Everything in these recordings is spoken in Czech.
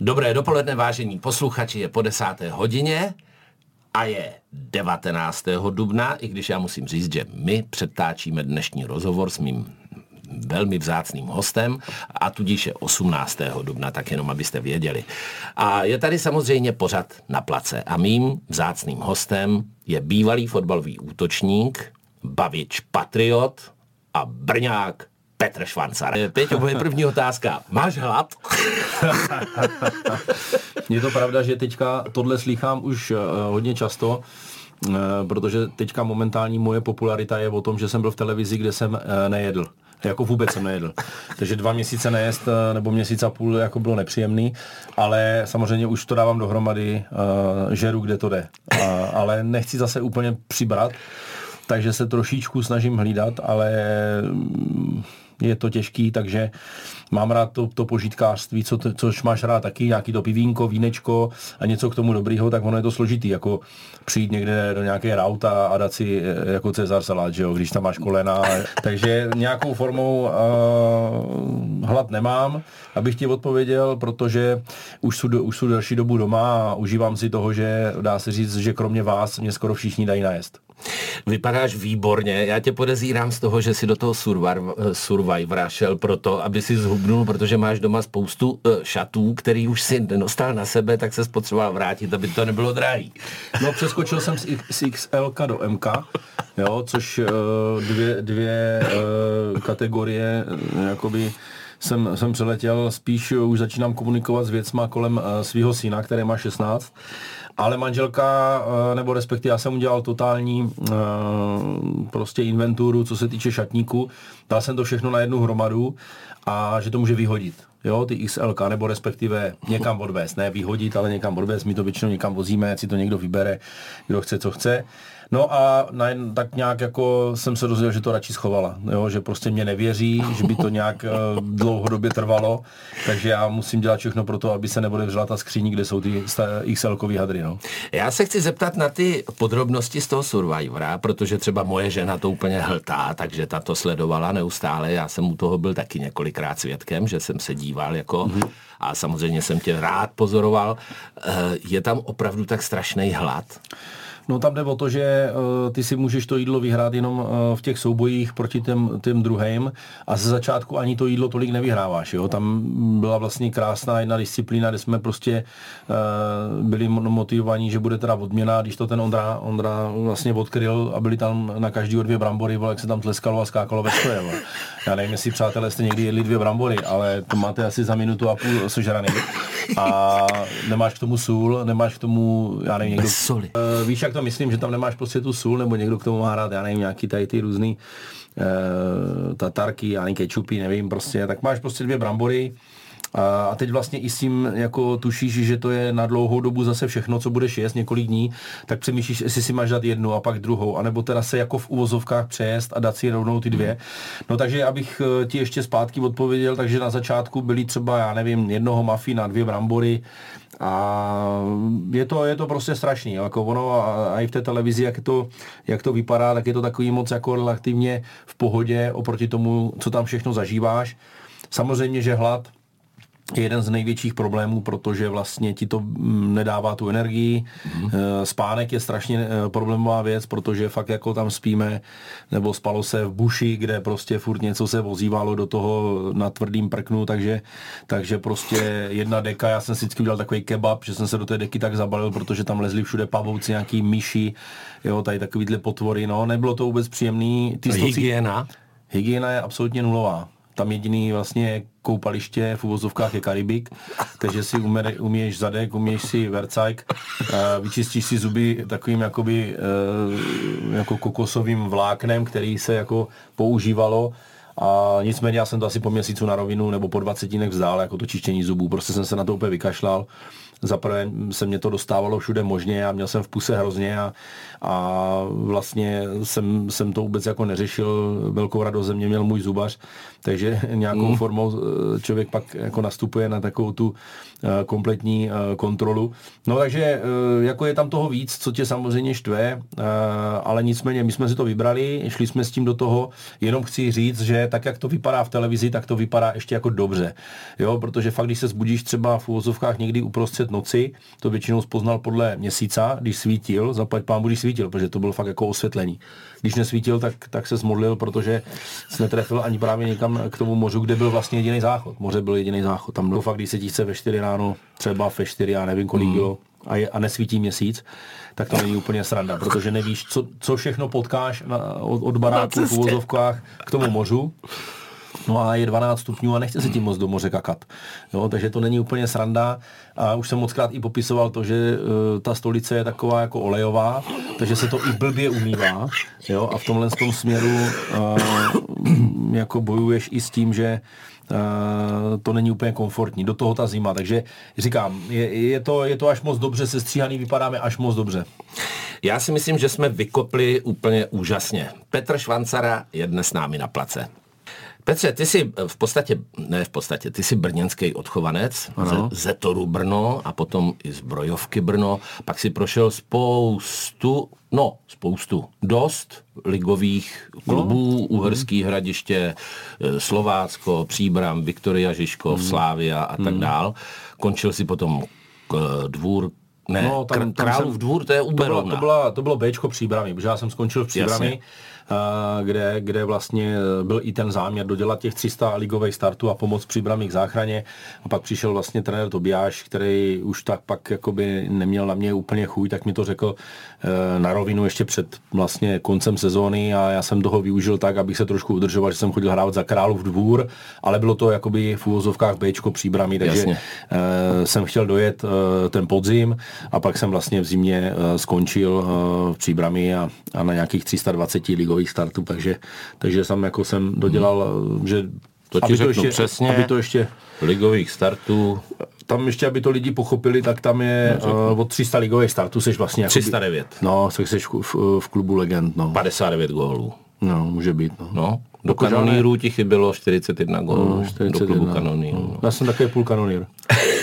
Dobré dopoledne, vážení posluchači, je po desáté hodině a je 19. dubna, i když já musím říct, že my předtáčíme dnešní rozhovor s mým velmi vzácným hostem a tudíž je 18. dubna, tak jenom abyste věděli. A je tady samozřejmě pořad na place a mým vzácným hostem je bývalý fotbalový útočník, bavič Patriot a Brňák Petr Švancar. Peťo, moje první otázka. Máš hlad? Je to pravda, že teďka tohle slýchám už uh, hodně často, uh, protože teďka momentální moje popularita je o tom, že jsem byl v televizi, kde jsem nejedl. Jako vůbec jsem nejedl. Takže dva měsíce nejest nebo měsíc a půl jako bylo nepříjemný, ale samozřejmě už to dávám dohromady, žeru, kde to jde. Ale nechci zase úplně přibrat, takže se trošičku snažím hlídat, ale mm, je to těžký, takže mám rád to, to požitkářství, co, což máš rád taky, nějaký to pivínko, vínečko a něco k tomu dobrýho, tak ono je to složitý, jako přijít někde do nějaké rauta a dát si eh, jako Cezar salát, že jo, když tam máš kolena. takže nějakou formou uh, hlad nemám, abych ti odpověděl, protože už jsou, už jsou delší dobu doma a užívám si toho, že dá se říct, že kromě vás mě skoro všichni dají najest. Vypadáš výborně. Já tě podezírám z toho, že si do toho Survivora šel proto, aby si zhubnul, protože máš doma spoustu uh, šatů, který už si dostal na sebe, tak se spotřeboval vrátit, aby to nebylo drahý. No přeskočil jsem z, XL do MK, jo, což uh, dvě, dvě uh, kategorie jakoby jsem, jsem přeletěl, spíš už začínám komunikovat s věcma kolem uh, svého syna, který má 16 ale manželka, eh, nebo respektive já jsem udělal totální eh, prostě inventuru, co se týče šatníku, dal jsem to všechno na jednu hromadu a že to může vyhodit. Jo, ty XL, nebo respektive někam odvést, ne vyhodit, ale někam odvést, my to většinou někam vozíme, ať si to někdo vybere, kdo chce, co chce. No a na, tak nějak jako jsem se dozvěděl, že to radši schovala, jo, že prostě mě nevěří, že by to nějak uh, dlouhodobě trvalo, takže já musím dělat všechno pro to, aby se neodevřela ta skříní, kde jsou ty XL-kový hadry. No. Já se chci zeptat na ty podrobnosti z toho Survivora, protože třeba moje žena to úplně hltá, takže ta to sledovala neustále, já jsem u toho byl taky několikrát svědkem, že jsem se díval jako mm-hmm. a samozřejmě jsem tě rád pozoroval. Uh, je tam opravdu tak strašný hlad? No tam jde o to, že uh, ty si můžeš to jídlo vyhrát jenom uh, v těch soubojích proti těm, těm druhým a ze začátku ani to jídlo tolik nevyhráváš. Jo? Tam byla vlastně krásná jedna disciplína, kde jsme prostě uh, byli motivovaní, že bude teda odměna, když to ten Ondra, Ondra vlastně odkryl a byli tam na každý dvě brambory, jak se tam tleskalo a skákalo ve stoje. Já nevím, jestli přátelé jste někdy jedli dvě brambory, ale to máte asi za minutu a půl sežraný. A nemáš k tomu sůl, nemáš k tomu, já nevím, někdo... soli. Uh, víš, jak to myslím, že tam nemáš prostě tu sůl, nebo někdo k tomu má rád, já nevím, nějaký tady ty různý uh, tatarky, já nevím, kečupy, nevím, prostě, tak máš prostě dvě brambory, a teď vlastně i s tím jako tušíš, že to je na dlouhou dobu zase všechno, co budeš jíst několik dní, tak přemýšlíš, jestli si máš dát jednu a pak druhou, anebo teda se jako v uvozovkách přejest a dát si rovnou ty dvě. No takže abych eh, ti ještě zpátky odpověděl, takže na začátku byly třeba, já nevím, jednoho mafína, dvě brambory, a je to, je to prostě strašný. Jako ono a, a i v té televizi, jak to, jak to vypadá, tak je to takový moc jako relativně v pohodě oproti tomu, co tam všechno zažíváš. Samozřejmě, že hlad jeden z největších problémů, protože vlastně ti to mm, nedává tu energii. Mm. Spánek je strašně eh, problémová věc, protože fakt jako tam spíme, nebo spalo se v buši, kde prostě furt něco se vozívalo do toho na tvrdým prknu, takže, takže prostě jedna deka, já jsem si vždycky udělal takový kebab, že jsem se do té deky tak zabalil, protože tam lezli všude pavouci, nějaký myši, jo, tady takovýhle potvory, no, nebylo to vůbec příjemný. Ty hygiena? Hygiena je absolutně nulová. Tam jediný vlastně koupaliště v uvozovkách je Karibik, takže si umě, umíš zadek, umíš si vercajk, vyčistíš si zuby takovým jakoby, e, jako kokosovým vláknem, který se jako používalo. A nicméně já jsem to asi po měsícu na rovinu nebo po 20 vzdál, jako to čištění zubů, prostě jsem se na to úplně vykašlal Zaprvé se mě to dostávalo všude možně a měl jsem v puse hrozně a, a vlastně jsem, jsem to vůbec jako neřešil. Velkou radost ze mě měl můj zubař, takže nějakou mm. formou eh, člověk pak jako nastupuje na takovou tu kompletní eh, kontrolu. No takže jako je tam toho víc, co tě samozřejmě štve, ale nicméně my jsme si to vybrali, šli jsme s tím do toho, jenom chci říct, že že tak, jak to vypadá v televizi, tak to vypadá ještě jako dobře. Jo, protože fakt, když se zbudíš třeba v úvozovkách někdy uprostřed noci, to většinou spoznal podle měsíca, když svítil, zaplať pán když svítil, protože to bylo fakt jako osvětlení. Když nesvítil, tak, tak se zmodlil, protože se netrefil ani právě někam k tomu mořu, kde byl vlastně jediný záchod. Moře byl jediný záchod. Tam bylo fakt, když se ti chce ve 4 ráno, třeba ve 4, já nevím kolik mm. bylo, a, je, a nesvítí měsíc, tak to není úplně sranda, protože nevíš, co, co všechno potkáš na, od, od baráků v uvozovkách k tomu mořu. No a je 12 stupňů a nechce se tím moc do moře kakat. Jo, takže to není úplně sranda. A už jsem moc krát i popisoval to, že uh, ta stolice je taková jako olejová, takže se to i blbě umývá. Jo, a v tomhle tom směru uh, jako bojuješ i s tím, že Uh, to není úplně komfortní. Do toho ta zima, takže říkám, je, je, to, je to až moc dobře sestříhaný, vypadáme až moc dobře. Já si myslím, že jsme vykopli úplně úžasně. Petr Švancara je dnes s námi na place. Petře, ty jsi v podstatě, ne v podstatě, ty jsi brněnský odchovanec ano. ze Zetoru Brno a potom i z Brojovky Brno, pak si prošel spoustu, no spoustu, dost ligových klubů, no. Uherský hmm. hradiště, eh, Slovácko, Příbram, Viktoria Žižkov, hmm. Slávia a tak hmm. dál. Končil si potom k eh, dvůr ne, no, tam, tam Králův jsem, dvůr, to je u to bylo, to, byla, to bylo Bčko Příbramy, protože já jsem skončil v Příbrami. Jasně kde, kde vlastně byl i ten záměr dodělat těch 300 ligových startů a pomoct při k záchraně. A pak přišel vlastně trenér Tobiáš, který už tak pak jakoby neměl na mě úplně chuť, tak mi to řekl eh, na rovinu ještě před vlastně koncem sezóny a já jsem toho využil tak, abych se trošku udržoval, že jsem chodil hrát za Králův dvůr, ale bylo to jakoby v úvozovkách Bčko příbramy, takže Jasně. Eh, jsem chtěl dojet eh, ten podzim a pak jsem vlastně v zimě skončil v příbrami a, a na nějakých 320 ligových ligových startů, takže, takže jsem jako jsem dodělal, hmm. že to ti aby to ještě, přesně, aby to ještě ligových startů. Tam ještě, aby to lidi pochopili, tak tam je no, uh, od 300 ligových startů, seš vlastně... 309. Jakoby, no, jsi v, v, klubu legend, no. 59 gólů. No, může být, no. no do kanonýrů ti chybilo 41 gólů. No, 41, do klubu kanonýrů. No. Já jsem také půl kanonýr.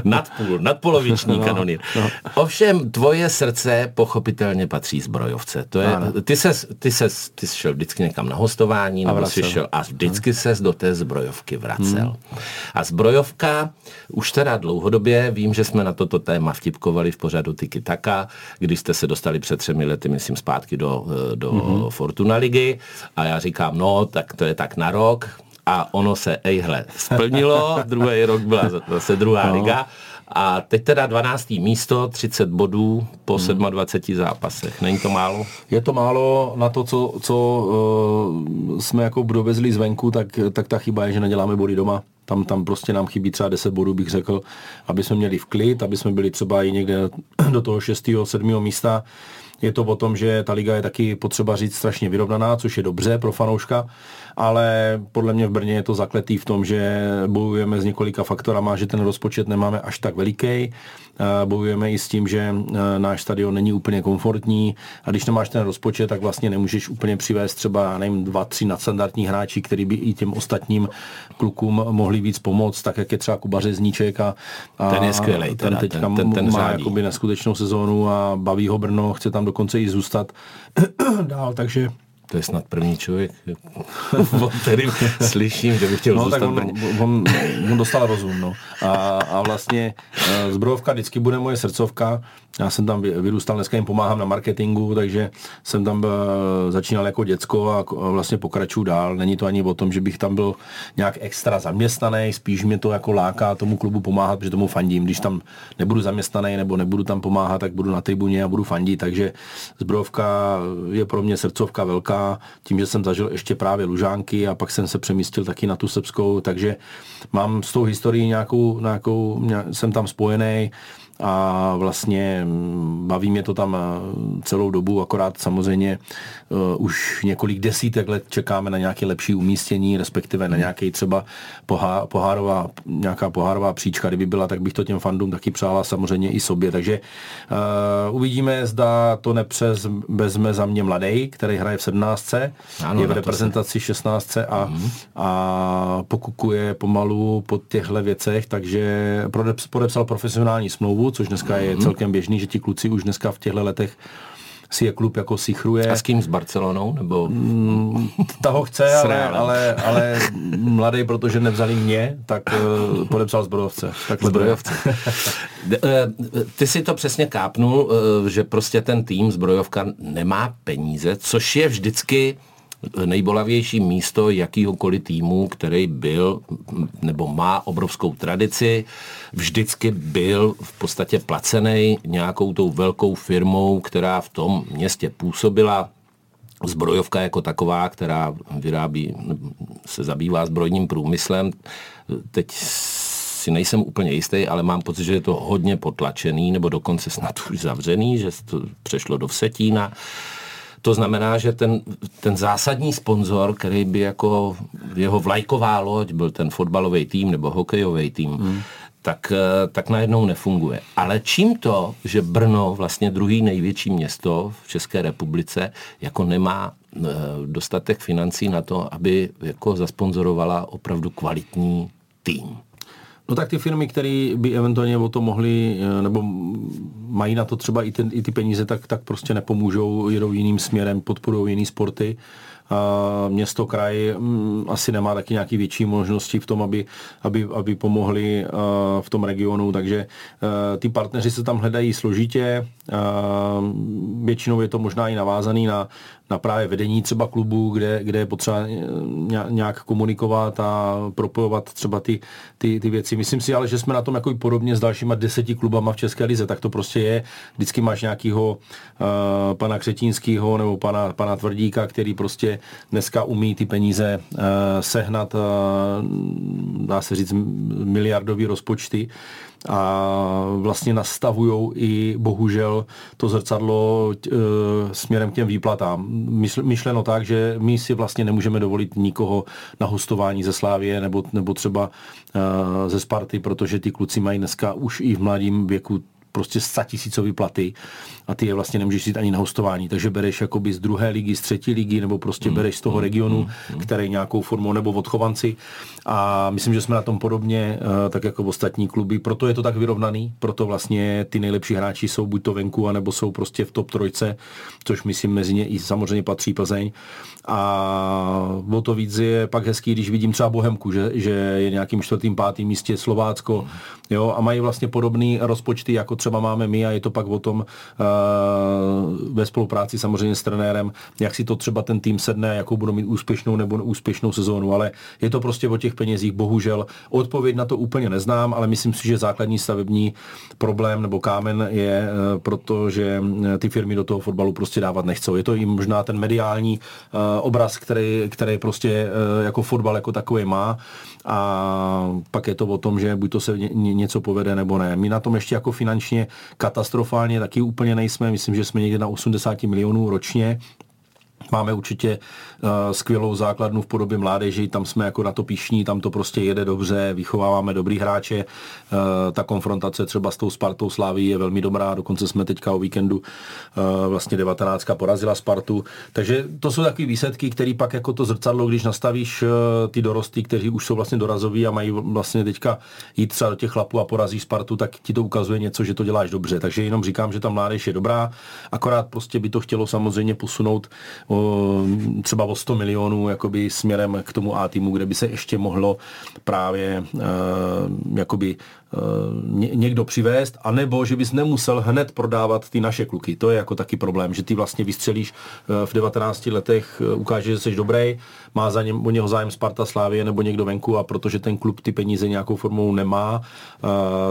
nadpůl, nadpoloviční no, kanonýr. No. Ovšem, tvoje srdce pochopitelně patří zbrojovce. To je, ty, ses, ty, ses, ty jsi šel vždycky někam na hostování, a nebo jsi šel a vždycky hmm. ses do té zbrojovky vracel. Hmm. A zbrojovka, už teda dlouhodobě, vím, že jsme na toto téma vtipkovali v pořadu Tiki Taka, když jste se dostali před třemi lety, myslím, zpátky do, do hmm. Fortuna ligy a já říkám, no, tak to je tak na rok, a ono se, ejhle, splnilo, druhý rok byla zase druhá no. liga a teď teda 12. místo, 30 bodů po hmm. 27 zápasech. Není to málo? Je to málo na to, co, co uh, jsme jako dovezli zvenku, tak, tak ta chyba je, že neděláme body doma. Tam, tam prostě nám chybí třeba 10 bodů, bych řekl, aby jsme měli v klid, aby jsme byli třeba i někde do toho 6. 7. místa. Je to o tom, že ta liga je taky potřeba říct strašně vyrovnaná, což je dobře pro fanouška ale podle mě v Brně je to zakletý v tom, že bojujeme s několika faktorama, že ten rozpočet nemáme až tak veliký. Bojujeme i s tím, že e, náš stadion není úplně komfortní a když nemáš ten rozpočet, tak vlastně nemůžeš úplně přivést třeba, nevím, dva, tři nadstandardní hráči, který by i těm ostatním klukům mohli víc pomoct, tak jak je třeba Kuba Řezníček a, a ten je skvělý, ten teďka ten, ten, ten má jakoby neskutečnou sezónu a baví ho Brno, chce tam dokonce i zůstat dál, takže to je snad první člověk, o kterým slyším, že by chtěl no, zůstat tak on, on, on, dostal rozum, no. A, a vlastně eh, zbrojovka vždycky bude moje srdcovka. Já jsem tam vyrůstal, dneska jim pomáhám na marketingu, takže jsem tam eh, začínal jako děcko a vlastně pokračuju dál. Není to ani o tom, že bych tam byl nějak extra zaměstnaný, spíš mě to jako láká tomu klubu pomáhat, protože tomu fandím. Když tam nebudu zaměstnaný nebo nebudu tam pomáhat, tak budu na tribuně a budu fandit, takže zbrojovka je pro mě srdcovka velká tím, že jsem zažil ještě právě Lužánky a pak jsem se přemístil taky na tu srbskou, takže mám s tou historií nějakou, nějakou jsem tam spojený a vlastně mm, baví mě to tam eh, celou dobu, akorát samozřejmě uh, už několik desítek let čekáme na nějaké lepší umístění, respektive na nějaký třeba pohá, pohárová, nějaká pohárová příčka, kdyby byla, tak bych to těm fandům taky přála samozřejmě i sobě, takže uh, uvidíme, zda to nepřes vezme za mě mladý, který hraje v 17. Ano, je v reprezentaci 16. a, mm. a pokukuje pomalu po těchto věcech, takže podepsal profesionální smlouvu, což dneska je celkem běžný, že ti kluci už dneska v těchto letech si je klub jako sichruje. A s kým? S Barcelonou? Nebo... Mm, ta ho chce, ale, ale, ale mladý, protože nevzali mě, tak uh, podepsal zbrojovce. Tak zbrojovce. Eh, ty si to přesně kápnul, že prostě ten tým zbrojovka nemá peníze, což je vždycky nejbolavější místo jakýhokoliv týmu, který byl nebo má obrovskou tradici, vždycky byl v podstatě placený nějakou tou velkou firmou, která v tom městě působila, zbrojovka jako taková, která vyrábí, se zabývá zbrojním průmyslem. Teď si nejsem úplně jistý, ale mám pocit, že je to hodně potlačený, nebo dokonce snad už zavřený, že to přešlo do Vsetína. To znamená, že ten, ten zásadní sponzor, který by jako jeho vlajková loď byl ten fotbalový tým nebo hokejový tým, hmm. tak, eh, tak najednou nefunguje. Ale čím to, že Brno, vlastně druhý největší město v České republice, jako nemá eh, dostatek financí na to, aby jako zasponzorovala opravdu kvalitní tým? No tak ty firmy, které by eventuálně o to mohly, eh, nebo mají na to třeba i, ten, i ty peníze, tak, tak prostě nepomůžou, jedou jiným směrem, podporují jiný sporty. Město, kraj mm, asi nemá taky nějaký větší možnosti v tom, aby, aby, aby pomohli v tom regionu, takže ty partneři se tam hledají složitě, většinou je to možná i navázaný na, na právě vedení třeba klubu, kde, kde je potřeba nějak komunikovat a propojovat třeba ty, ty, ty věci. Myslím si ale, že jsme na tom jako podobně s dalšíma deseti klubama v České lize, tak to prostě je. Vždycky máš nějakého uh, pana Křetínského nebo pana, pana Tvrdíka, který prostě dneska umí ty peníze uh, sehnat, uh, dá se říct, miliardový rozpočty a vlastně nastavují i bohužel to zrcadlo e, směrem k těm výplatám. Myšleno tak, že my si vlastně nemůžeme dovolit nikoho na hostování ze Slávie nebo, nebo třeba e, ze Sparty, protože ty kluci mají dneska už i v mladém věku prostě tisícový platy a ty je vlastně nemůžeš jít ani na hostování, takže bereš jakoby z druhé ligy, z třetí ligy, nebo prostě mm, bereš z toho mm, regionu, mm, mm. který nějakou formou, nebo odchovanci a myslím, že jsme na tom podobně, uh, tak jako v ostatní kluby, proto je to tak vyrovnaný, proto vlastně ty nejlepší hráči jsou buď to venku, anebo jsou prostě v top trojce, což myslím mezi ně i samozřejmě patří Plzeň a o to víc je pak hezký, když vidím třeba Bohemku, že, že je nějakým čtvrtým, pátým místě Slovácko, mm. jo, a mají vlastně podobné rozpočty, jako třeba máme my a je to pak o tom uh, ve spolupráci samozřejmě s trenérem, jak si to třeba ten tým sedne, jakou budou mít úspěšnou nebo neúspěšnou sezónu, ale je to prostě o těch penězích, bohužel. Odpověď na to úplně neznám, ale myslím si, že základní stavební problém nebo kámen je uh, proto, že ty firmy do toho fotbalu prostě dávat nechcou. Je to i možná ten mediální obraz, který, který prostě jako fotbal jako takový má a pak je to o tom, že buď to se něco povede nebo ne. My na tom ještě jako finančně katastrofálně taky úplně nejsme, myslím, že jsme někde na 80 milionů ročně, Máme určitě uh, skvělou základnu v podobě mládeži, tam jsme jako na to píšní, tam to prostě jede dobře, vychováváme dobrý hráče. Uh, ta konfrontace třeba s tou Spartou Sláví je velmi dobrá, dokonce jsme teďka o víkendu uh, vlastně 19 porazila Spartu. Takže to jsou takové výsledky, které pak jako to zrcadlo, když nastavíš uh, ty dorosty, kteří už jsou vlastně dorazoví a mají vlastně teďka jít třeba do těch chlapů a porazí Spartu, tak ti to ukazuje něco, že to děláš dobře. Takže jenom říkám, že ta mládež je dobrá, akorát prostě by to chtělo samozřejmě posunout o, třeba o 100 milionů jakoby směrem k tomu A týmu, kde by se ještě mohlo právě uh, jakoby někdo přivést, anebo že bys nemusel hned prodávat ty naše kluky. To je jako taky problém, že ty vlastně vystřelíš uh, v 19 letech, uh, ukážeš, že jsi dobrý, má za něm, o něho zájem Sparta Slávie nebo někdo venku a protože ten klub ty peníze nějakou formou nemá,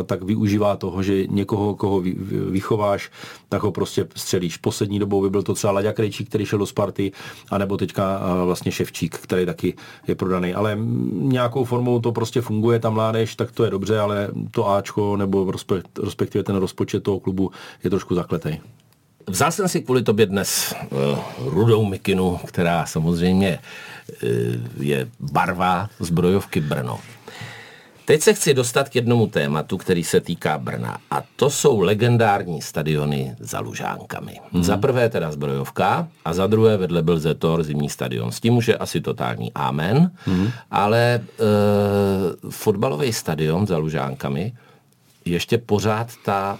tak využívá toho, že někoho, koho vy, vychováš, tak ho prostě střelíš. Poslední dobou by byl to třeba Laďa Krejčík, který šel do Sparty, anebo teďka vlastně Ševčík, který taky je prodaný. Ale nějakou formou to prostě funguje, ta mládež, tak to je dobře, ale to Ačko nebo respektive ten rozpočet toho klubu je trošku zakletej. Vzal jsem si kvůli tobě dnes uh, rudou mikinu, která samozřejmě uh, je barva zbrojovky Brno. Teď se chci dostat k jednomu tématu, který se týká Brna. A to jsou legendární stadiony za Lužánkami. Mm-hmm. Za prvé teda zbrojovka a za druhé vedle byl Zetor zimní stadion. S tím už je asi totální amen, mm-hmm. ale e, fotbalový stadion za Lužánkami ještě pořád ta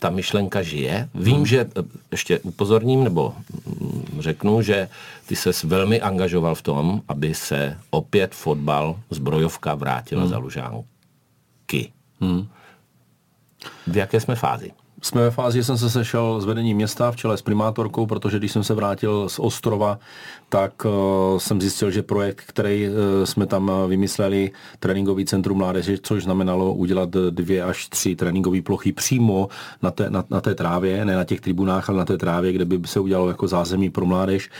ta myšlenka žije. Vím, hmm. že eh, ještě upozorním, nebo mm, řeknu, že ty ses velmi angažoval v tom, aby se opět fotbal zbrojovka vrátila hmm. za Lužánky. Hmm. V jaké jsme fázi? Jsme ve fázi, že jsem se sešel s vedením města v čele s primátorkou, protože když jsem se vrátil z Ostrova, tak uh, jsem zjistil, že projekt, který uh, jsme tam vymysleli, tréninkový centrum mládeže, což znamenalo udělat dvě až tři tréninkové plochy přímo na té, na, na té trávě, ne na těch tribunách, ale na té trávě, kde by se udělalo jako zázemí pro mládež,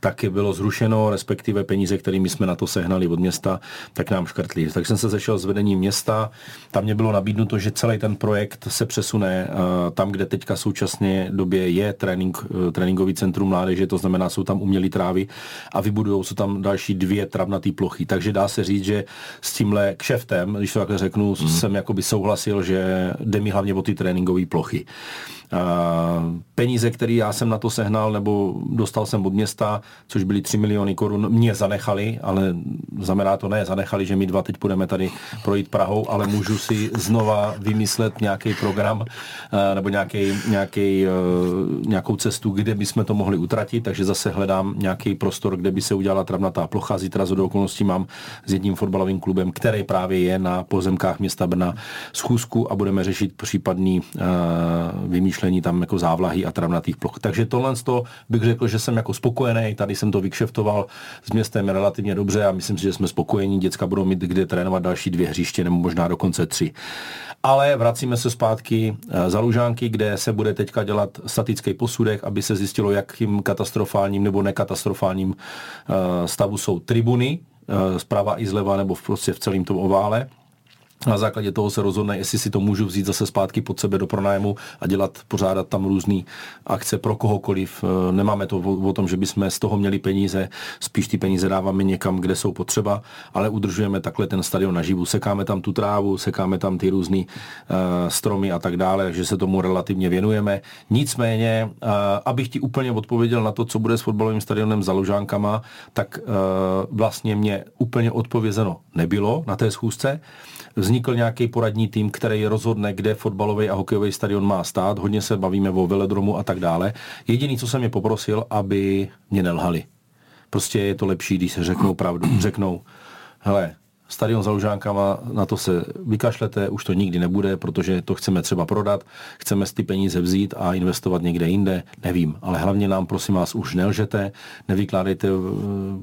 tak bylo zrušeno, respektive peníze, kterými jsme na to sehnali od města, tak nám škrtli. Tak jsem se sešel s vedením města, tam mě bylo nabídnuto, že celý ten projekt se přesune uh, tam, kde teďka současně době je trénink, eh, tréninkový centrum mládeže, to znamená, jsou tam umělé trávy a vybudujou se tam další dvě travnaté plochy. Takže dá se říct, že s tímhle kšeftem, když to takhle řeknu, mm. jsem jakoby souhlasil, že jde mi hlavně o ty tréninkové plochy. Peníze, které já jsem na to sehnal, nebo dostal jsem od města, což byly 3 miliony korun, mě zanechali, ale znamená to ne, zanechali, že my dva teď budeme tady projít Prahou, ale můžu si znova vymyslet nějaký program nebo nějaký, nějaký, nějakou cestu, kde bychom to mohli utratit, takže zase hledám nějaký prostor, kde by se udělala travnatá plocha. Zítra z okolností mám s jedním fotbalovým klubem, který právě je na pozemkách města Brna schůzku a budeme řešit případný vymýšlení vymýšlení tam jako závlahy a travnatých ploch. Takže tohle to bych řekl, že jsem jako spokojený, tady jsem to vykšeftoval s městem relativně dobře a myslím si, že jsme spokojení, děcka budou mít kde trénovat další dvě hřiště nebo možná dokonce tři. Ale vracíme se zpátky eh, za Lužánky, kde se bude teďka dělat statický posudek, aby se zjistilo, jakým katastrofálním nebo nekatastrofálním eh, stavu jsou tribuny, eh, zprava i zleva nebo v, prostě v celém tom ovále na základě toho se rozhodne, jestli si to můžu vzít zase zpátky pod sebe do pronájmu a dělat, pořádat tam různé akce pro kohokoliv. E, nemáme to o, tom, že bychom z toho měli peníze, spíš ty peníze dáváme někam, kde jsou potřeba, ale udržujeme takhle ten stadion naživu. Sekáme tam tu trávu, sekáme tam ty různé uh, stromy a tak dále, že se tomu relativně věnujeme. Nicméně, uh, abych ti úplně odpověděl na to, co bude s fotbalovým stadionem za Ložánkama, tak uh, vlastně mě úplně odpovězeno nebylo na té schůzce vznikl nějaký poradní tým, který rozhodne, kde fotbalový a hokejový stadion má stát. Hodně se bavíme o velodromu a tak dále. Jediný, co jsem je poprosil, aby mě nelhali. Prostě je to lepší, když se řeknou pravdu. Řeknou, hele, stadion za Lužánkama, na to se vykašlete, už to nikdy nebude, protože to chceme třeba prodat, chceme ty peníze vzít a investovat někde jinde, nevím. Ale hlavně nám, prosím vás, už nelžete, nevykládejte eh,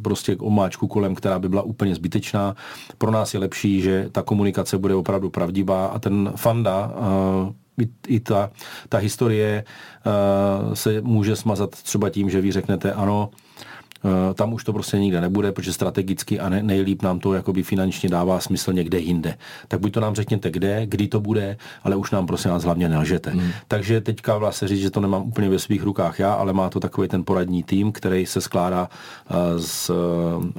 prostě omáčku kolem, která by byla úplně zbytečná. Pro nás je lepší, že ta komunikace bude opravdu pravdivá a ten fanda, uh, i, ta, ta historie uh, se může smazat třeba tím, že vy řeknete ano, Eh, tam už to prostě nikde nebude, protože strategicky a ne, nejlíp nám to jakoby finančně dává smysl někde jinde. Tak buď to nám řekněte kde, kdy to bude, ale už nám prosím vás hlavně nelžete. Hmm. Takže teďka vlastně říct, že to nemám úplně ve svých rukách já, ale má to takový ten poradní tým, který se skládá eh, z eh,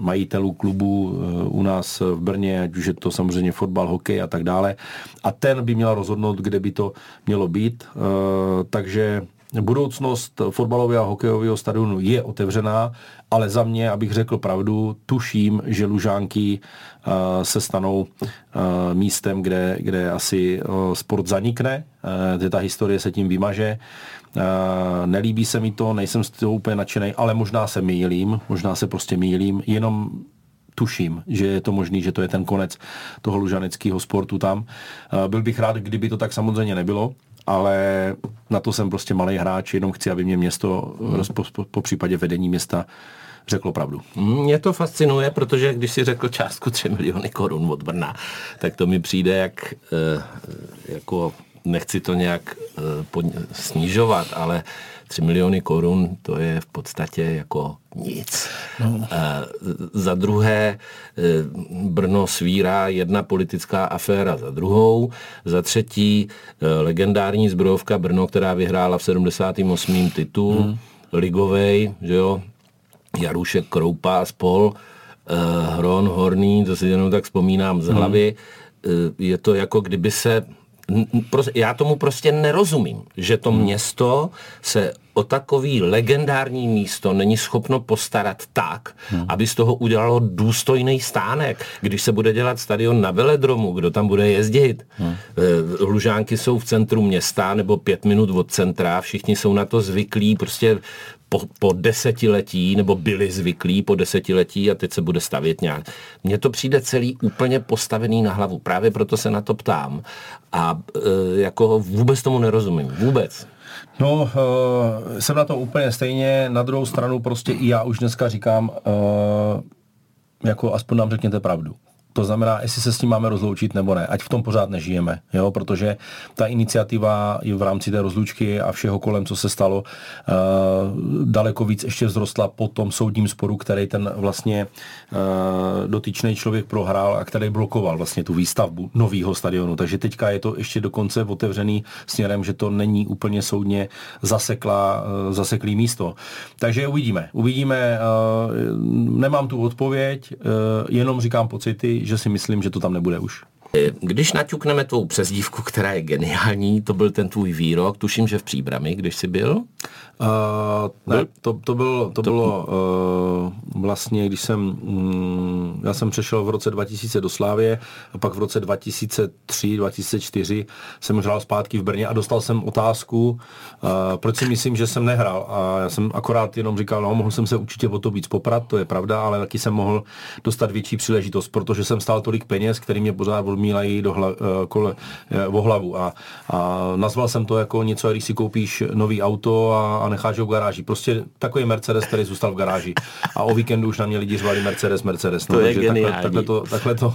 majitelů klubů u nás v Brně, ať už je to samozřejmě fotbal, hokej a tak dále. A ten by měl rozhodnout, kde by to mělo být. Takže budoucnost fotbalového a hokejového stadionu je otevřená, ale za mě, abych řekl pravdu, tuším, že Lužánky uh, se stanou uh, místem, kde, kde asi uh, sport zanikne, uh, ta historie se tím vymaže. Nelíbí se mi to, nejsem z toho úplně nadšený, ale možná se mýlím, možná se prostě mýlím, jenom tuším, že je to možný, že to je ten konec toho lužaneckého sportu tam. Byl bych rád, kdyby to tak samozřejmě nebylo, ale na to jsem prostě malý hráč, jenom chci, aby mě město, hmm. po, po, po případě vedení města, řeklo pravdu. Mě to fascinuje, protože když si řekl částku 3 miliony korun od Brna, tak to mi přijde jak, eh, jako nechci to nějak eh, snižovat, ale 3 miliony korun, to je v podstatě jako nic. No. Za druhé, eh, Brno svírá jedna politická aféra za druhou. Za třetí, eh, legendární zbrojovka Brno, která vyhrála v 78. titul, hmm. ligovej, že jo, Jarušek, Kroupa a spol, Hron, Horný, to si jenom tak vzpomínám z hmm. hlavy. Hmm. Je to jako kdyby se já tomu prostě nerozumím, že to město se o takový legendární místo není schopno postarat tak, hmm. aby z toho udělalo důstojný stánek. Když se bude dělat stadion na veledromu, kdo tam bude jezdit? Hmm. Lužánky jsou v centru města nebo pět minut od centra, všichni jsou na to zvyklí, prostě po, po desetiletí, nebo byli zvyklí po desetiletí a teď se bude stavět nějak. Mně to přijde celý úplně postavený na hlavu. Právě proto se na to ptám. A e, jako vůbec tomu nerozumím. Vůbec. No, uh, jsem na to úplně stejně. Na druhou stranu prostě i já už dneska říkám, uh, jako aspoň nám řekněte pravdu. To znamená, jestli se s tím máme rozloučit nebo ne, ať v tom pořád nežijeme, jo? protože ta iniciativa i v rámci té rozlučky a všeho kolem, co se stalo, uh, daleko víc ještě vzrostla po tom soudním sporu, který ten vlastně uh, dotyčný člověk prohrál a který blokoval vlastně tu výstavbu nového stadionu. Takže teďka je to ještě dokonce otevřený směrem, že to není úplně soudně zasekla, uh, zaseklý místo. Takže uvidíme. Uvidíme. Nemám tu odpověď, jenom říkám pocity, že si myslím, že to tam nebude už. Když naťukneme tvou přezdívku, která je geniální, to byl ten tvůj výrok, tuším, že v Příbrami, když jsi byl? Uh, ne, to, to bylo, to, to bylo uh, vlastně, když jsem, um, já jsem přešel v roce 2000 do Slávě a pak v roce 2003, 2004 jsem hrál zpátky v Brně a dostal jsem otázku, uh, proč si myslím, že jsem nehrál a já jsem akorát jenom říkal, no mohl jsem se určitě o to víc poprat, to je pravda, ale taky jsem mohl dostat větší příležitost, protože jsem stál tolik peněz, který mě pořád odmílají do hla, uh, kole, uh, o hlavu a, a nazval jsem to jako něco, když si koupíš nový auto a a necháš ho v garáži. Prostě takový Mercedes, který zůstal v garáži. A o víkendu už na mě lidi řvali Mercedes, Mercedes. No, to je geniální. Takhle, takhle to, takhle to,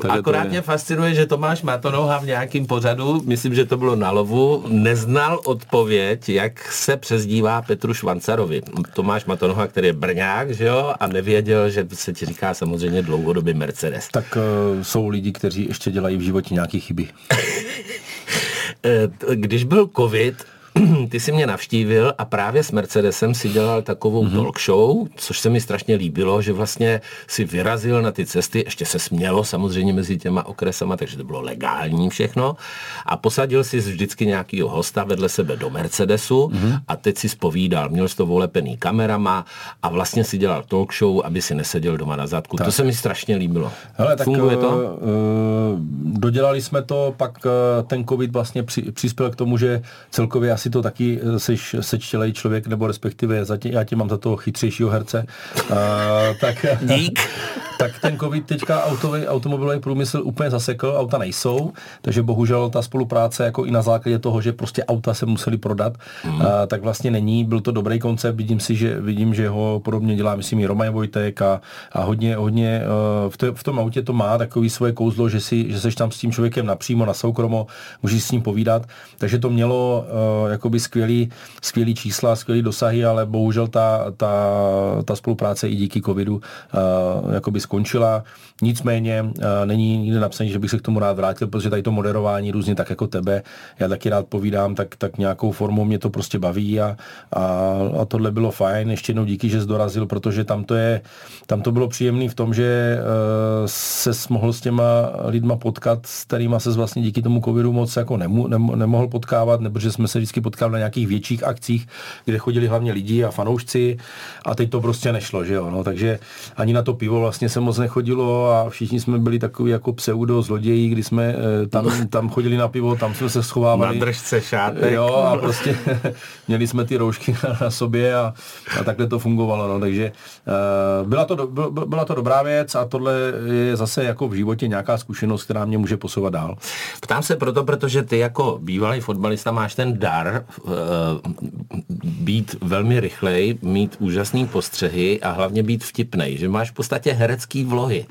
takhle Akorát to mě fascinuje, že Tomáš Matonoha v nějakém pořadu, myslím, že to bylo na lovu, neznal odpověď, jak se přezdívá Petru Švancarovi. Tomáš Matonoha, který je Brňák, že jo, a nevěděl, že se ti říká samozřejmě dlouhodobě Mercedes. Tak uh, jsou lidi, kteří ještě dělají v životě nějaké chyby. Eh, když byl covid, ty jsi mě navštívil a právě s Mercedesem si dělal takovou mm-hmm. talk show, což se mi strašně líbilo, že vlastně si vyrazil na ty cesty, ještě se smělo samozřejmě mezi těma okresama, takže to bylo legální všechno a posadil si vždycky nějakýho hosta vedle sebe do Mercedesu mm-hmm. a teď si spovídal, měl jsi to volepený kamerama a vlastně si dělal talk show, aby si neseděl doma na zadku. Tak. To se mi strašně líbilo. Hele, tak Funguje to? Uh, dodělali jsme to, pak uh, ten covid vlastně při, přispěl k tomu, že celkově asi to taky seš sečtělej člověk, nebo respektive zatím, já tě mám za toho chytřejšího herce. Uh, tak, Dík. tak ten covid teďka autový, automobilový průmysl úplně zasekl, auta nejsou, takže bohužel ta spolupráce jako i na základě toho, že prostě auta se museli prodat, mm. uh, tak vlastně není. Byl to dobrý koncept, vidím si, že vidím, že ho podobně dělá, myslím, i Roman Vojtek a, a hodně, hodně uh, v, to, v, tom autě to má takový svoje kouzlo, že, si, že seš tam s tím člověkem napřímo, na soukromo, můžeš s ním povídat, takže to mělo uh, jakoby skvělý, skvělý čísla, skvělý dosahy, ale bohužel ta, ta, ta spolupráce i díky covidu uh, jakoby skončila. Nicméně uh, není nikde napsaný, že bych se k tomu rád vrátil, protože tady to moderování různě tak jako tebe, já taky rád povídám, tak, tak nějakou formou mě to prostě baví a, a, a tohle bylo fajn. Ještě jednou díky, že jsi dorazil, protože tam to je, tam to bylo příjemné v tom, že uh, se mohl s těma lidma potkat, s kterýma se vlastně díky tomu covidu moc jako nemu, nemo, nemohl potkávat, nebo že jsme se vždycky potkali na nějakých větších akcích, kde chodili hlavně lidi a fanoušci a teď to prostě nešlo, že jo, no, takže ani na to pivo vlastně se moc nechodilo a všichni jsme byli takový jako pseudo zloději, kdy jsme eh, tam, tam chodili na pivo, tam jsme se schovávali. Na držce šátek. Jo, a prostě měli jsme ty roušky na sobě a, a takhle to fungovalo, no, takže uh, byla to, byla to dobrá věc a tohle je zase jako v životě nějaká zkušenost, která mě může posouvat dál. Ptám se proto, protože ty jako bývalý fotbalista máš ten dar Eh, být velmi rychlej, mít úžasný postřehy a hlavně být vtipnej, že máš v podstatě herecký vlohy.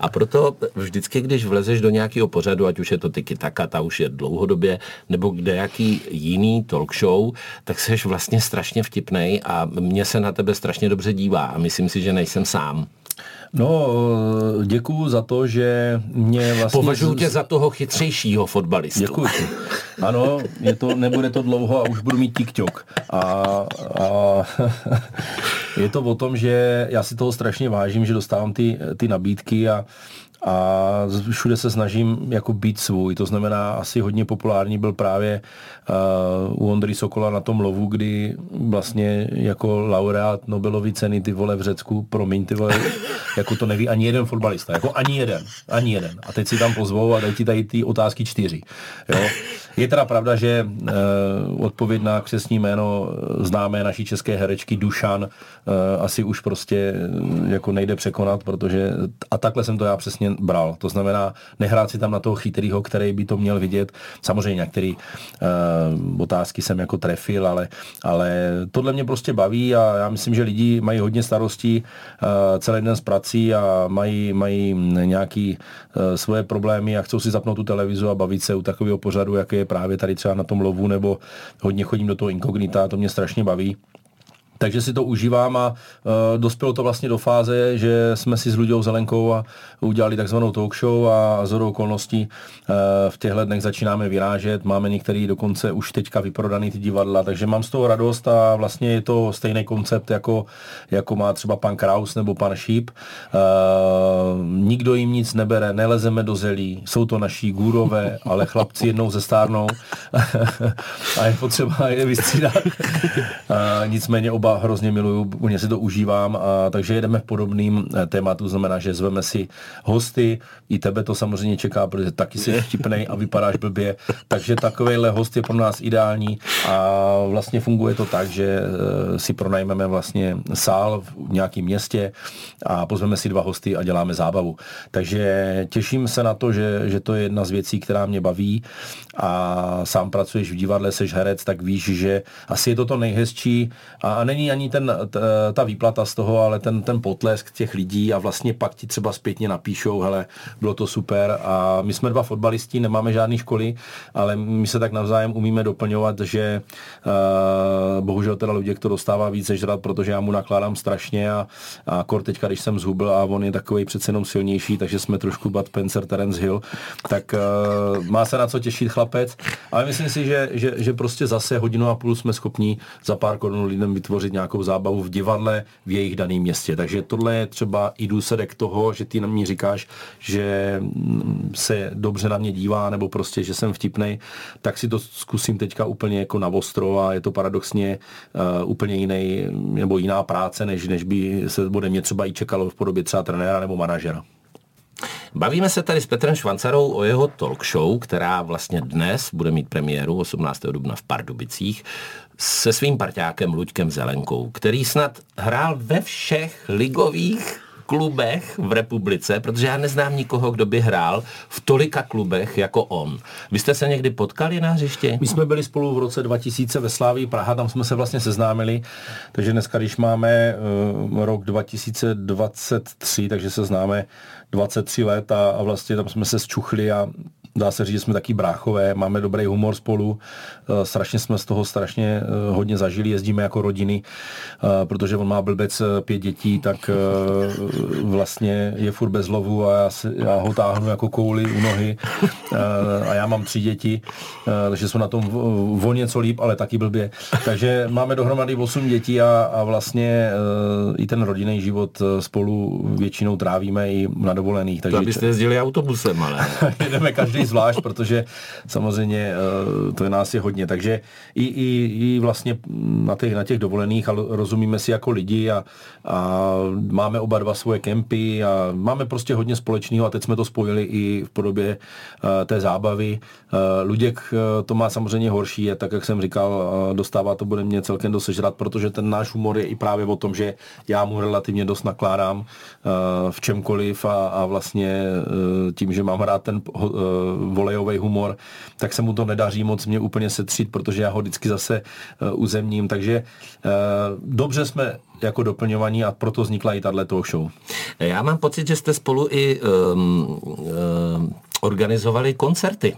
A proto vždycky, když vlezeš do nějakého pořadu, ať už je to Tiki Taka, ta už je dlouhodobě, nebo kde jaký jiný talk show, tak seš vlastně strašně vtipnej a mě se na tebe strašně dobře dívá a myslím si, že nejsem sám. No, děkuju za to, že mě vlastně... Považuji tě za toho chytřejšího fotbalistu. Děkuji. Ano, je to, nebude to dlouho a už budu mít TikTok. A, a je to o tom, že já si toho strašně vážím, že dostávám ty, ty nabídky a, a všude se snažím jako být svůj. To znamená, asi hodně populární byl právě uh, u Ondry Sokola na tom lovu, kdy vlastně jako laureát Nobelovy ceny ty vole v Řecku, promiň ty vole, jako to neví ani jeden fotbalista, jako ani jeden, ani jeden. A teď si tam pozvou a dají ti tady ty otázky čtyři. Jo? Je teda pravda, že uh, odpověď na křesní jméno známé naší české herečky Dušan uh, asi už prostě jako nejde překonat, protože a takhle jsem to já přesně bral. To znamená, nehrát si tam na toho chytrýho, který by to měl vidět. Samozřejmě některé uh, otázky jsem jako trefil, ale, ale tohle mě prostě baví a já myslím, že lidi mají hodně starostí uh, celý den s prací a mají, mají nějaký uh, svoje problémy a chcou si zapnout tu televizu a bavit se u takového pořadu, jak je právě tady třeba na tom lovu, nebo hodně chodím do toho inkognita, to mě strašně baví. Takže si to užívám a uh, dospělo to vlastně do fáze, že jsme si s Luděou Zelenkou a udělali takzvanou talk show a z okolností uh, v těchto dnech začínáme vyrážet. Máme některý dokonce už teďka vyprodaný ty divadla, takže mám z toho radost a vlastně je to stejný koncept, jako, jako má třeba pan Kraus nebo pan Šíp. Uh, nikdo jim nic nebere, nelezeme do zelí, jsou to naší gůrové, ale chlapci jednou ze stárnou a je potřeba je vystřídat. Uh, nicméně oba oba hrozně miluju, úplně si to užívám, a, takže jedeme v podobným eh, tématu, znamená, že zveme si hosty, i tebe to samozřejmě čeká, protože taky si vtipnej a vypadáš blbě, takže takovýhle host je pro nás ideální a vlastně funguje to tak, že eh, si pronajmeme vlastně sál v nějakém městě a pozveme si dva hosty a děláme zábavu. Takže těším se na to, že, že to je jedna z věcí, která mě baví. A sám pracuješ v divadle, seš herec, tak víš, že asi je to to nejhezčí. A, a není ani ten, ta výplata z toho, ale ten, ten potlesk těch lidí a vlastně pak ti třeba zpětně napíšou, hele, bylo to super. A my jsme dva fotbalisti, nemáme žádné školy, ale my se tak navzájem umíme doplňovat, že uh, bohužel teda Luděk to dostává víc žrat, protože já mu nakládám strašně a, a kor teďka, když jsem zhubl a on je takový přece jenom silnější, takže jsme trošku Bud Spencer, Terence Hill, tak uh, má se na co těšit chlapec, ale myslím si, že, že, že prostě zase hodinu a půl jsme schopni za pár korun lidem vytvořit nějakou zábavu v divadle v jejich daném městě. Takže tohle je třeba i důsledek toho, že ty na mě říkáš, že mm, se dobře na mě dívá, nebo prostě, že jsem vtipnej, tak si to zkusím teďka úplně jako na ostro a je to paradoxně uh, úplně jiný, nebo jiná práce, než, než by se ode mě třeba i čekalo v podobě třeba trenéra nebo manažera. Bavíme se tady s Petrem Švancarou o jeho talk show, která vlastně dnes bude mít premiéru 18. dubna v Pardubicích se svým parťákem Luďkem Zelenkou, který snad hrál ve všech ligových klubech v republice, protože já neznám nikoho, kdo by hrál v tolika klubech jako on. Vy jste se někdy potkali na hřiště? My jsme byli spolu v roce 2000 ve Slávii Praha, tam jsme se vlastně seznámili, takže dneska, když máme uh, rok 2023, takže se známe 23 let a, a vlastně tam jsme se zčuchli a dá se říct, že jsme taky bráchové, máme dobrý humor spolu, eh, strašně jsme z toho strašně eh, hodně zažili, jezdíme jako rodiny, eh, protože on má blbec pět dětí, tak vlastně je furt bez lovu a já, se, já ho táhnu jako kouli u nohy a já mám tři děti, takže jsme na tom o něco líp, ale taky blbě. Takže máme dohromady osm dětí a, a vlastně i ten rodinný život spolu většinou trávíme i na dovolených. Takže to abyste jezdili autobusem, ale. Jedeme každý zvlášť, protože samozřejmě uh, to je nás je hodně. Takže i, i, i vlastně na těch, na těch dovolených ale rozumíme si jako lidi a, a máme oba dva svoje kempy a máme prostě hodně společného a teď jsme to spojili i v podobě uh, té zábavy. Uh, Luděk to má samozřejmě horší, je tak, jak jsem říkal, dostává to bude mě celkem dost sežrat, protože ten náš humor je i právě o tom, že já mu relativně dost nakládám v čemkoliv a, a vlastně tím, že mám rád ten volejový humor, tak se mu to nedaří moc mě úplně setřít, protože já ho vždycky zase uh, uzemním, takže uh, dobře jsme jako doplňovaní a proto vznikla i tato show. Já mám pocit, že jste spolu i um, um, organizovali koncerty.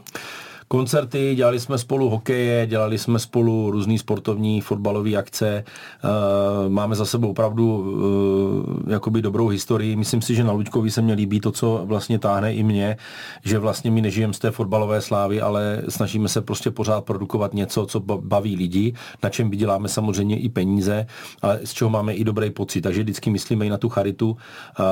Koncerty, dělali jsme spolu hokeje, dělali jsme spolu různé sportovní, fotbalové akce. Uh, máme za sebou opravdu uh, jakoby dobrou historii. Myslím si, že na Luďkovi se mě líbí to, co vlastně táhne i mě, že vlastně my nežijeme z té fotbalové slávy, ale snažíme se prostě pořád produkovat něco, co baví lidi, na čem vyděláme samozřejmě i peníze, ale z čeho máme i dobrý pocit. Takže vždycky myslíme i na tu charitu a,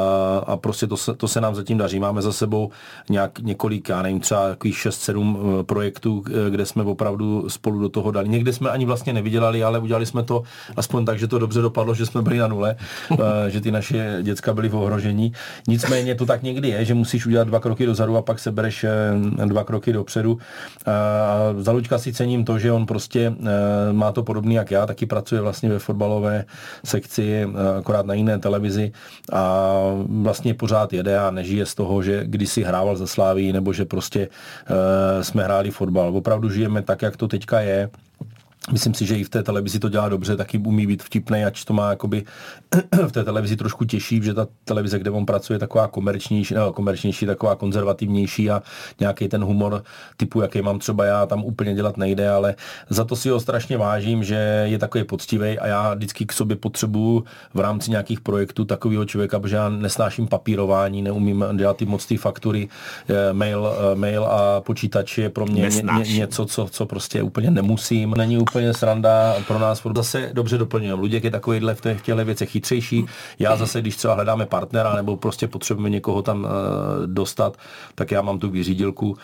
a prostě to se, to se nám zatím daří. Máme za sebou nějak několik, já nevím, třeba takových 6-7 eh, projektů, eh, kde jsme opravdu spolu do toho dali. Někde jsme ani vlastně nevydělali, ale udělali jsme to aspoň tak, že to dobře dopadlo, že jsme byli na nule, eh, že ty naše děcka byly v ohrožení. Nicméně to tak někdy je, že musíš udělat dva kroky dozadu a pak se bereš dva kroky dopředu. Za Luďka si cením to, že on prostě má to podobný jak já, taky pracuje vlastně ve fotbalové sekci, akorát na jiné televizi a vlastně pořád jede a nežije z toho, že kdysi hrával za Sláví nebo že prostě jsme hráli fotbal. Opravdu žijeme tak, jak to teďka je Myslím si, že i v té televizi to dělá dobře, taky umí být vtipný, ač to má jakoby v té televizi trošku těžší, že ta televize, kde on pracuje, je taková komerčnější, no, komerčnější, taková konzervativnější a nějaký ten humor typu, jaký mám třeba já, tam úplně dělat nejde, ale za to si ho strašně vážím, že je takový poctivý a já vždycky k sobě potřebuju v rámci nějakých projektů takového člověka, protože já nesnáším papírování, neumím dělat ty moc ty faktury, eh, mail, eh, mail a počítač je pro mě ně, ně, něco, co, co prostě úplně nemusím. Není úplně úplně sranda pro nás zase dobře doplňujeme. Luděk je takovýhle v těch věcech chytřejší. Já zase, když třeba hledáme partnera nebo prostě potřebujeme někoho tam uh, dostat, tak já mám tu vyřídilku uh,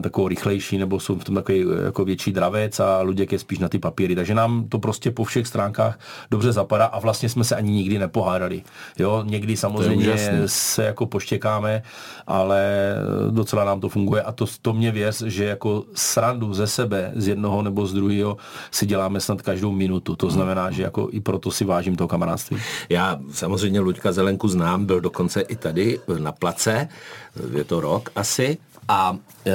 takovou rychlejší nebo jsou v tom takový jako větší dravec a Luděk je spíš na ty papíry. Takže nám to prostě po všech stránkách dobře zapadá a vlastně jsme se ani nikdy nepohádali. Jo, někdy samozřejmě se jako poštěkáme, ale docela nám to funguje a to, to mě věř, že jako srandu ze sebe, z jednoho nebo z druhého si děláme snad každou minutu. To znamená, že jako i proto si vážím toho kamarádství. Já samozřejmě Luďka Zelenku znám, byl dokonce i tady na place, je to rok asi, a e,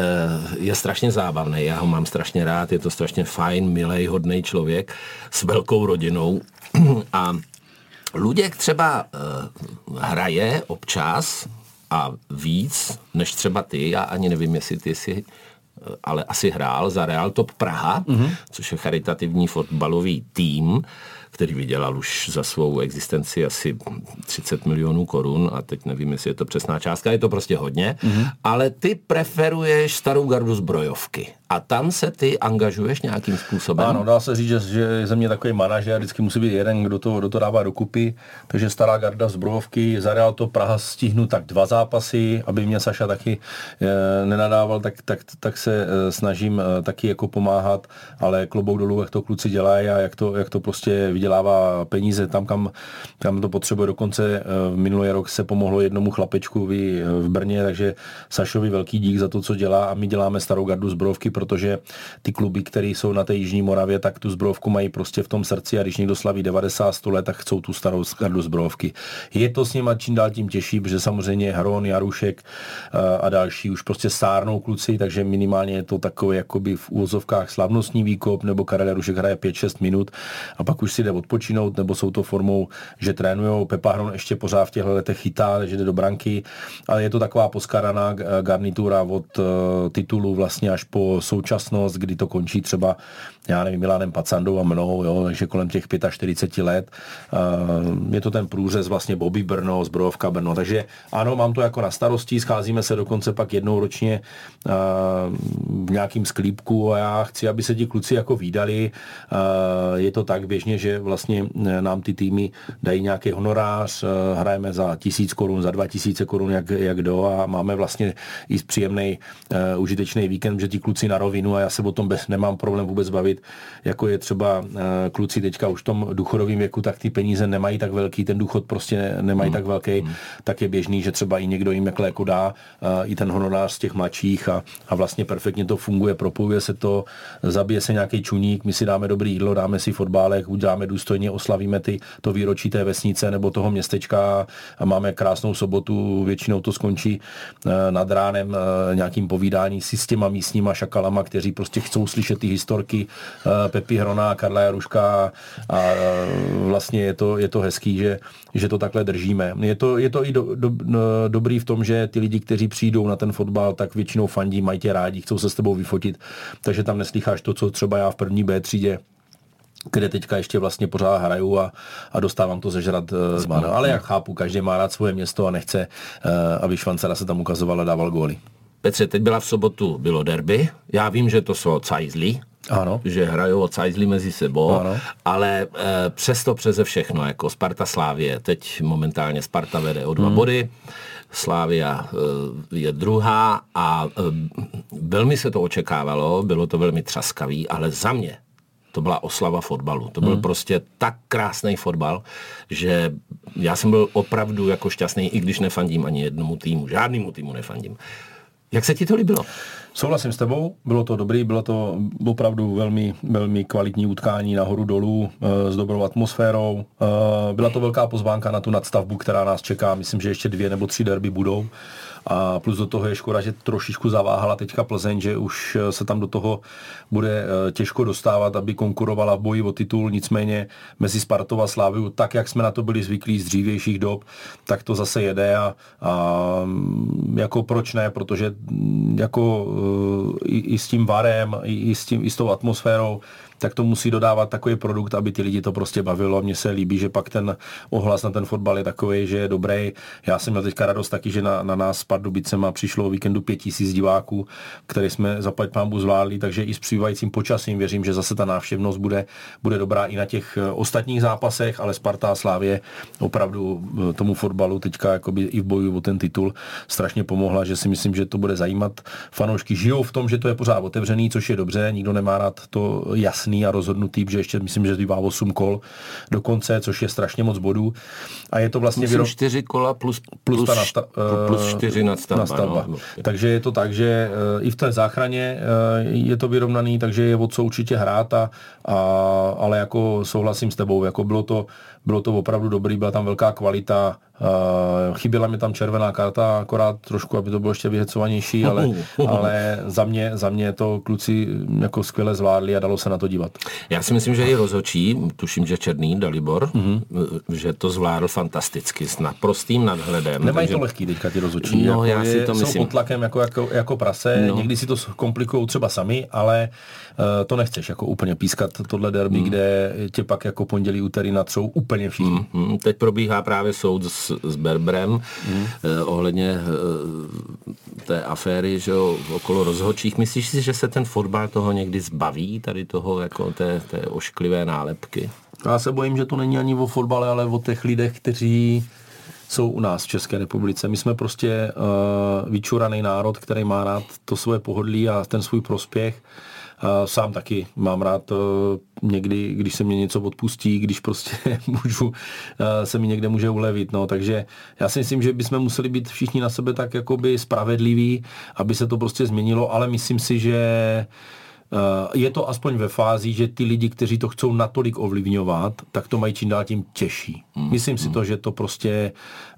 je strašně zábavný, já ho mám strašně rád, je to strašně fajn, milý, hodný člověk s velkou rodinou a Luděk třeba e, hraje občas a víc než třeba ty, já ani nevím, jestli ty si ale asi hrál za Real Top Praha, mm-hmm. což je charitativní fotbalový tým, který vydělal už za svou existenci asi 30 milionů korun a teď nevím, jestli je to přesná částka, je to prostě hodně, mm-hmm. ale ty preferuješ starou gardu zbrojovky a tam se ty angažuješ nějakým způsobem? Ano, dá se říct, že, že je ze mě takový manažer, vždycky musí být jeden, kdo to, kdo to dává dokupy, takže stará garda zbrojovky, za Real to Praha stihnu tak dva zápasy, aby mě Saša taky e, nenadával, tak, tak, tak se e, snažím e, taky jako pomáhat, ale klobouk dolů, jak to kluci dělají a jak to, jak to prostě vydělává peníze tam, kam, kam to potřebuje. Dokonce v minulý rok se pomohlo jednomu chlapečku v, v Brně, takže Sašovi velký dík za to, co dělá a my děláme starou gardu zbrojovky, protože ty kluby, které jsou na té Jižní Moravě, tak tu zbrojovku mají prostě v tom srdci a když někdo slaví 90 100 let, tak chcou tu starou gardu zbrojovky. Je to s nimi čím dál tím těžší, protože samozřejmě Hron, Jarušek a další už prostě stárnou kluci, takže minimálně je to takové jakoby v úvozovkách slavnostní výkop, nebo Karel Jarušek hraje 5-6 minut a pak už si jde odpočinout, nebo jsou to formou, že trénujou. Pepa Hron ještě pořád v těchto letech chytá, že jde do branky, ale je to taková poskaraná garnitura od uh, titulu vlastně až po současnost, kdy to končí třeba, já nevím, Milanem Pacandou a mnou, jo, takže kolem těch 45 let. Uh, je to ten průřez vlastně Bobby Brno, Zbrojovka Brno, takže ano, mám to jako na starosti, scházíme se dokonce pak jednou ročně uh, v nějakým sklípku a já chci, aby se ti kluci jako výdali. Uh, je to tak běžně, že vlastně nám ty týmy dají nějaký honorář, hrajeme za tisíc korun, za dva tisíce korun, jak, jak do a máme vlastně i příjemný, užitečný víkend, že ti kluci na rovinu a já se o tom bez, nemám problém vůbec bavit, jako je třeba eh, kluci teďka už v tom důchodovém věku, tak ty peníze nemají tak velký, ten důchod prostě nemají hmm. tak velký, hmm. tak je běžný, že třeba i někdo jim jako, jako dá eh, i ten honorář z těch mladších a, a vlastně perfektně to funguje, propojuje se to, zabije se nějaký čuník, my si dáme dobrý jídlo, dáme si fotbálek, uděláme důstojně, oslavíme ty, to výročí té vesnice nebo toho městečka a máme krásnou sobotu, většinou to skončí eh, nad ránem nějakým povídání si s těma místníma šakalama lidma, kteří prostě chcou slyšet ty historky uh, Pepi Hrona, Karla Jaruška a uh, vlastně je to, je to hezký, že, že to takhle držíme. Je to, je to i do, do, no, dobrý v tom, že ty lidi, kteří přijdou na ten fotbal, tak většinou fandí, mají tě rádi, chcou se s tebou vyfotit, takže tam neslycháš to, co třeba já v první B třídě kde teďka ještě vlastně pořád hraju a, a dostávám to zežrat z uh, Ale jak chápu, každý má rád svoje město a nechce, uh, aby Švancara se tam ukazoval a dával góly. Petře, teď byla v sobotu, bylo derby. Já vím, že to jsou cajzli, ano. že hrajou cajzli mezi sebou, ano. ale e, přesto přeze všechno, jako Sparta Slávě, teď momentálně Sparta vede o dva hmm. body, Slávia e, je druhá a e, velmi se to očekávalo, bylo to velmi třaskavý, ale za mě to byla oslava fotbalu. To byl hmm. prostě tak krásný fotbal, že já jsem byl opravdu jako šťastný, i když nefandím ani jednomu týmu, žádnému týmu nefandím. Jak se ti to líbilo? Souhlasím s tebou, bylo to dobrý, bylo to opravdu velmi, velmi kvalitní utkání nahoru dolů e, s dobrou atmosférou. E, byla to velká pozvánka na tu nadstavbu, která nás čeká. Myslím, že ještě dvě nebo tři derby budou. A plus do toho je škoda, že trošičku zaváhala teďka Plzeň, že už eh, se tam do toho bude eh, těžko dostávat, aby konkurovala v boji o titul. Nicméně mezi Spartou a Sláviu, tak jak jsme na to byli zvyklí z dřívějších dob, tak to zase jede a, a jako proč ne, protože jako eh, i, i s tím varem, i, i, s tím, i s tou atmosférou tak to musí dodávat takový produkt, aby ty lidi to prostě bavilo. Mně se líbí, že pak ten ohlas na ten fotbal je takový, že je dobrý. Já jsem měl teďka radost taky, že na, na nás s Pardubicem a přišlo o víkendu pět tisíc diváků, které jsme zaplať pámbu zvládli, takže i s přibývajícím počasím věřím, že zase ta návštěvnost bude, bude dobrá i na těch eh, ostatních zápasech, ale Sparta a Slávě opravdu eh, tomu fotbalu teďka jakoby i v boju o ten titul strašně pomohla, že si myslím, že to bude zajímat. Fanoušky žijou v tom, že to je pořád otevřený, což je dobře, nikdo nemá rád to jasné jasný a rozhodnutý, že ještě myslím, že zbývá 8 kol do konce, což je strašně moc bodů. A je to vlastně... Myslím, výro... 4 kola plus, plus, plus, ta nasta- plus 4 nadstavba. nadstavba. No. Takže je to tak, že uh, i v té záchraně uh, je to vyrovnaný, takže je o co určitě hrát, a, a, ale jako souhlasím s tebou, jako bylo to, bylo to opravdu dobrý, byla tam velká kvalita, Uh, chyběla mi tam červená karta, akorát trošku, aby to bylo ještě vyhecovanější, ale, ale za, mě, za mě to kluci jako skvěle zvládli a dalo se na to dívat. Já si myslím, že i rozočí, tuším, že Černý, Dalibor, mm-hmm. že to zvládl fantasticky, s naprostým nadhledem. Nemají takže... to lehký teďka ty rozočí. No, jako já si to jsou myslím. pod tlakem jako, jako, jako prase, no. někdy si to komplikují třeba sami, ale uh, to nechceš jako úplně pískat tohle derby, mm. kde tě pak jako pondělí, úterý natřou úplně všichni. Mm, teď probíhá právě soud s s, Berbrem mm. eh, ohledně eh, té aféry že jo, okolo rozhodčích. Myslíš si, že se ten fotbal toho někdy zbaví, tady toho jako té, té ošklivé nálepky? Já se bojím, že to není ani o fotbale, ale o těch lidech, kteří jsou u nás v České republice. My jsme prostě uh, vyčuraný národ, který má rád to svoje pohodlí a ten svůj prospěch. Sám taky mám rád uh, někdy, když se mě něco odpustí, když prostě můžu, eh, se mi někde může ulevit. No. Takže já si myslím, že bychom museli být všichni na sebe tak jakoby spravedliví, aby se to prostě změnilo, ale myslím si, že Eh, je to aspoň ve fázi, že ty lidi, kteří to chcou natolik ovlivňovat, tak to mají čím dál tím těžší. Mm. Myslím si mm. to, že to prostě eh,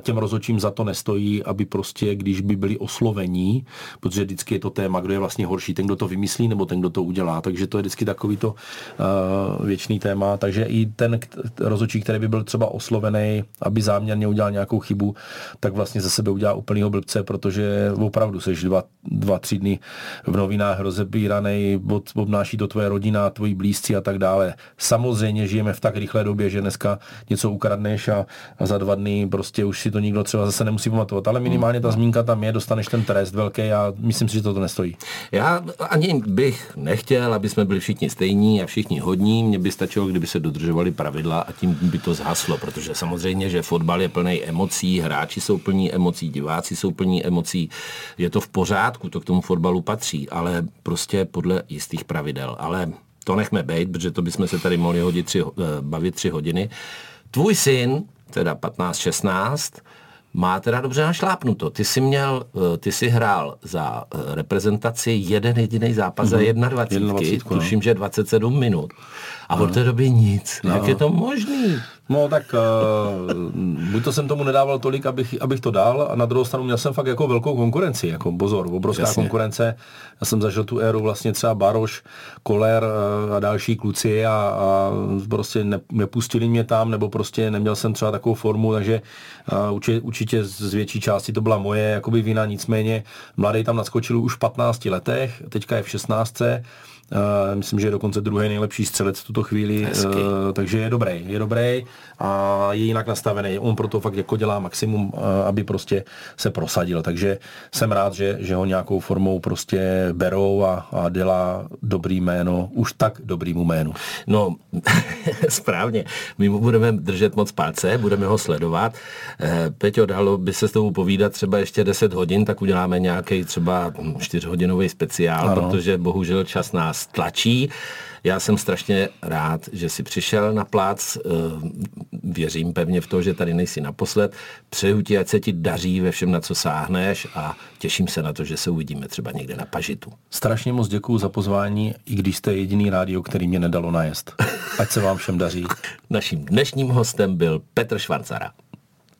těm rozhodčím za to nestojí, aby prostě, když by byli oslovení, protože vždycky je to téma, kdo je vlastně horší, ten, kdo to vymyslí, nebo ten, kdo to udělá. Takže to je vždycky takový to uh, věčný téma. Takže i ten rozhodčí, který by byl třeba oslovený, aby záměrně udělal nějakou chybu, tak vlastně ze sebe udělá úplnýho blbce, protože opravdu seš dva, dva tři dny v novinách rozebíraný obnáší to tvoje rodina, tvoji blízci a tak dále. Samozřejmě žijeme v tak rychlé době, že dneska něco ukradneš a, a za dva dny prostě už si to nikdo třeba zase nemusí pamatovat, ale minimálně ta hmm. zmínka tam je, dostaneš ten trest velký a myslím si, že to, to nestojí. Já ani bych nechtěl, aby jsme byli všichni stejní a všichni hodní. Mně by stačilo, kdyby se dodržovali pravidla a tím by to zhaslo, protože samozřejmě, že fotbal je plný emocí, hráči jsou plní emocí, diváci jsou plní emocí. Je to v pořádku, to k tomu fotbalu patří, ale prostě podle podle jistých pravidel. Ale to nechme být, protože to bychom se tady mohli hodit tři, eh, bavit tři hodiny. Tvůj syn, teda 15-16, má teda dobře našlápnuto. Ty jsi měl, eh, ty jsi hrál za eh, reprezentaci jeden jediný zápas mm-hmm. za 21, 21 no. tuším, že 27 minut. A no. od té doby nic. No. Jak je to možný? No tak uh, buď to jsem tomu nedával tolik, abych, abych to dal a na druhou stranu měl jsem fakt jako velkou konkurenci, jako pozor, obrovská Jasně. konkurence. Já jsem zažil tu éru vlastně třeba Baroš, Koler uh, a další kluci a, a prostě ne, nepustili mě tam, nebo prostě neměl jsem třeba takovou formu, takže uh, určitě, určitě z větší části to byla moje jakoby vina, nicméně mladý tam naskočil už v 15 letech, teďka je v 16 Uh, myslím, že je dokonce druhý nejlepší střelec v tuto chvíli, uh, takže je dobrý, je dobrý a je jinak nastavený. On proto fakt jako dělá maximum, uh, aby prostě se prosadil, takže jsem rád, že, že ho nějakou formou prostě berou a, a dělá dobrý jméno, už tak dobrýmu jménu. No, správně. My mu budeme držet moc palce, budeme ho sledovat. Eh, Peťo, dalo by se s tebou povídat třeba ještě 10 hodin, tak uděláme nějaký třeba 4-hodinový speciál, ano. protože bohužel čas nás tlačí. Já jsem strašně rád, že jsi přišel na plác. Eh, věřím pevně v to, že tady nejsi naposled. Přeju ti, ať se ti daří ve všem, na co sáhneš a těším se na to, že se uvidíme třeba někde na pažitu. Strašně moc děkuji za pozvání, i když jste jediný rádio, který mě nedalo najest. Ať se vám všem daří. Naším dnešním hostem byl Petr Švarcara.